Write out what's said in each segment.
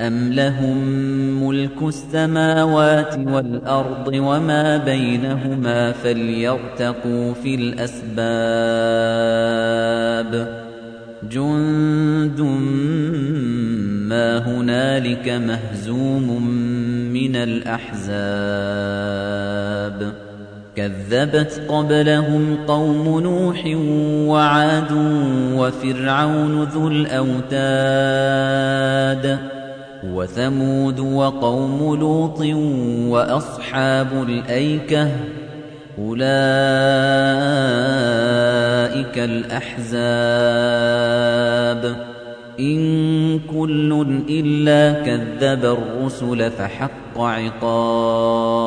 أَمْ لَهُم مُلْكُ السَّمَاوَاتِ وَالْأَرْضِ وَمَا بَيْنَهُمَا فَلْيَرْتَقُوا فِي الْأَسْبَابِ جُندٌ ما هُنَالِكَ مَهْزُومٌ مِنَ الْأَحْزَابِ كَذَّبَتْ قَبْلَهُمْ قَوْمُ نُوحٍ وَعَادٌ وَفِرْعَوْنُ ذُو الْأَوْتَادِ وَثَمُودُ وَقَوْمُ لُوطٍ وَأَصْحَابُ الْأَيْكَةِ أُولَئِكَ الْأَحْزَابُ إِن كُلٌّ إِلَّا كَذَّبَ الرُّسُلَ فَحَقَّ عِقَابِ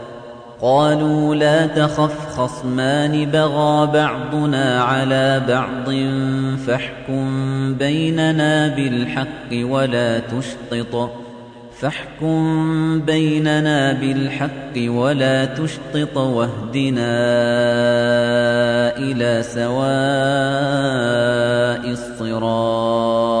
قَالُوا لَا تَخَفْ خَصْمَانِ بَغَى بَعْضُنَا عَلَى بَعْضٍ فَاحْكُم بَيْنَنَا بِالْحَقِّ وَلَا تُشْطِطْ. فاحكم بيننا بالحق ولا تشطط واهدنا إلى سواء الصراط.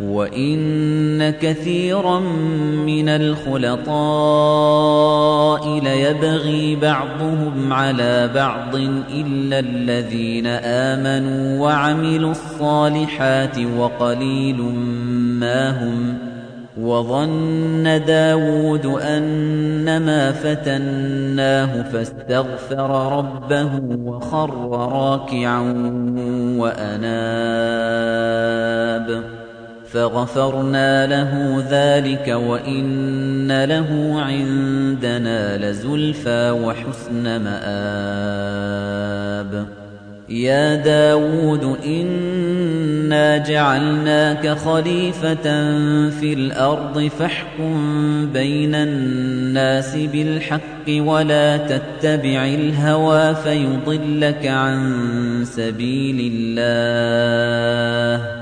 وَإِنَّ كَثِيرًا مِنَ الْخُلَطَاءِ لَيَبْغِي بَعْضُهُمْ عَلَى بَعْضٍ إِلَّا الَّذِينَ آمَنُوا وَعَمِلُوا الصَّالِحَاتِ وَقَلِيلٌ مَا هُمْ ۗ وظن داود أنما فتناه فاستغفر ربه وخر راكعا وأناب فغفرنا له ذلك وإن له عندنا لزلفى وحسن مآب. يا داود إنا جعلناك خليفة في الأرض فاحكم بين الناس بالحق ولا تتبع الهوى فيضلك عن سبيل الله.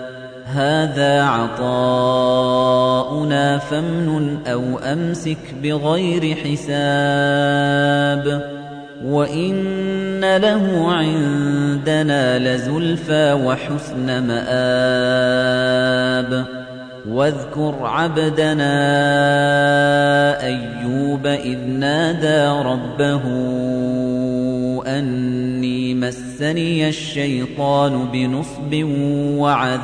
هذا عطاؤنا فامنن أو أمسك بغير حساب وإن له عندنا لزلفى وحسن مآب واذكر عبدنا أيوب إذ نادى ربه أني مسني الشيطان بنصب وعذاب.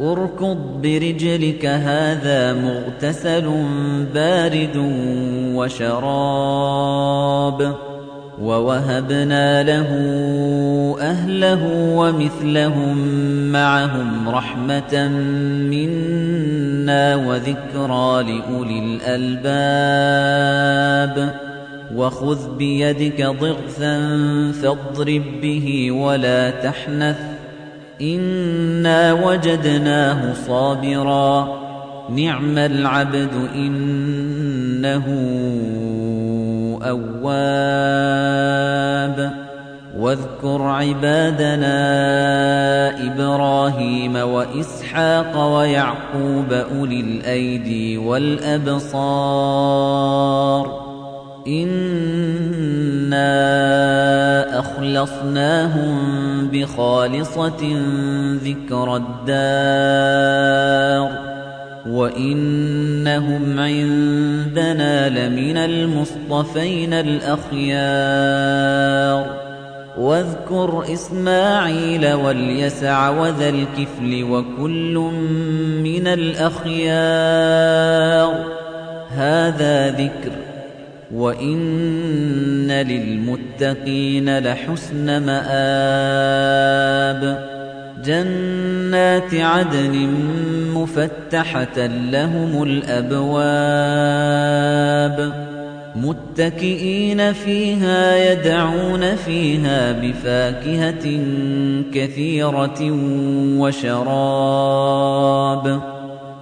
اركض برجلك هذا مغتسل بارد وشراب. ووهبنا له أهله ومثلهم معهم رحمة منا وذكرى لأولي الألباب. وخذ بيدك ضغثا فاضرب به ولا تحنث. إنا وجدناه صابرا. نعم العبد إنه أواب. واذكر عبادنا إبراهيم وإسحاق ويعقوب أولي الأيدي والأبصار. إِنَّا أَخْلَصْنَاهُم بِخَالِصَةٍ ذِكْرَى الدَّارِ وَإِنَّهُمْ عِندَنَا لَمِنَ الْمُصْطَفَيْنَ الْأَخْيَارِ واذكر إسماعيل واليسع وذا الكفل وكل من الأخيار هذا ذكر وإن للمتقين لحسن مآب جنات عدن مفتحة لهم الأبواب متكئين فيها يدعون فيها بفاكهة كثيرة وشراب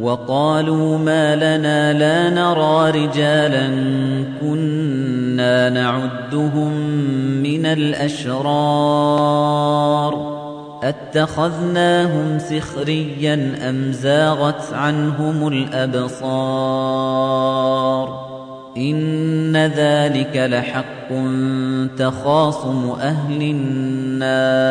وقالوا ما لنا لا نرى رجالا كنا نعدهم من الأشرار. أتخذناهم سخريا أم زاغت عنهم الأبصار؟ إن ذلك لحق تخاصم أهل النار.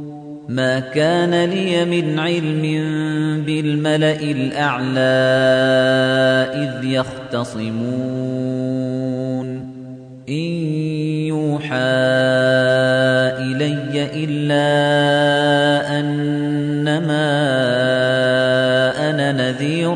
ما كان لي من علم بالملأ الأعلى إذ يختصمون. إن يوحى إلي إلا أنما أنا نذير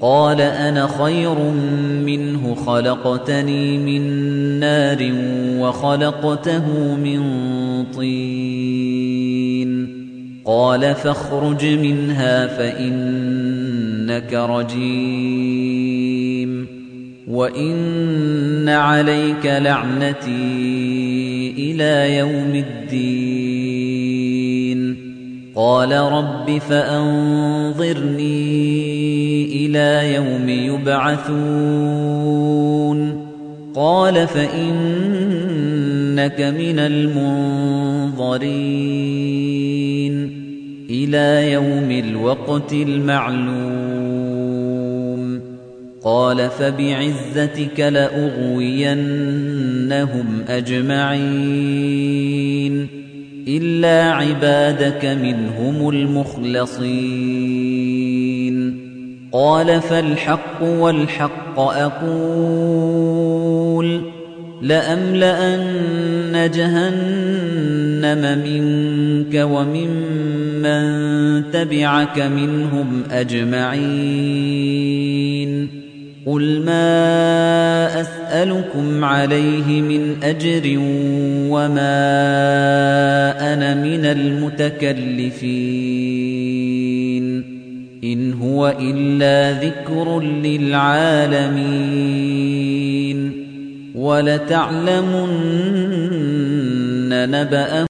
قال أنا خير منه خلقتني من نار وخلقته من طين. قال فاخرج منها فإنك رجيم. وإن عليك لعنتي إلى يوم الدين. قال رب فأنظرني إلى يوم يبعثون. قال فإن إنك من المنظرين. إلى يوم الوقت المعلوم. قال فبعزتك لأغوينهم أجمعين. إلا عبادك منهم المخلصين. قال فالحق والحق أقول لأملأن جهنم منك وممن تبعك منهم أجمعين قل ما أسألكم عليه من أجر وما أنا من المتكلفين إن هو إلا ذكر للعالمين ولتعلمن نبأه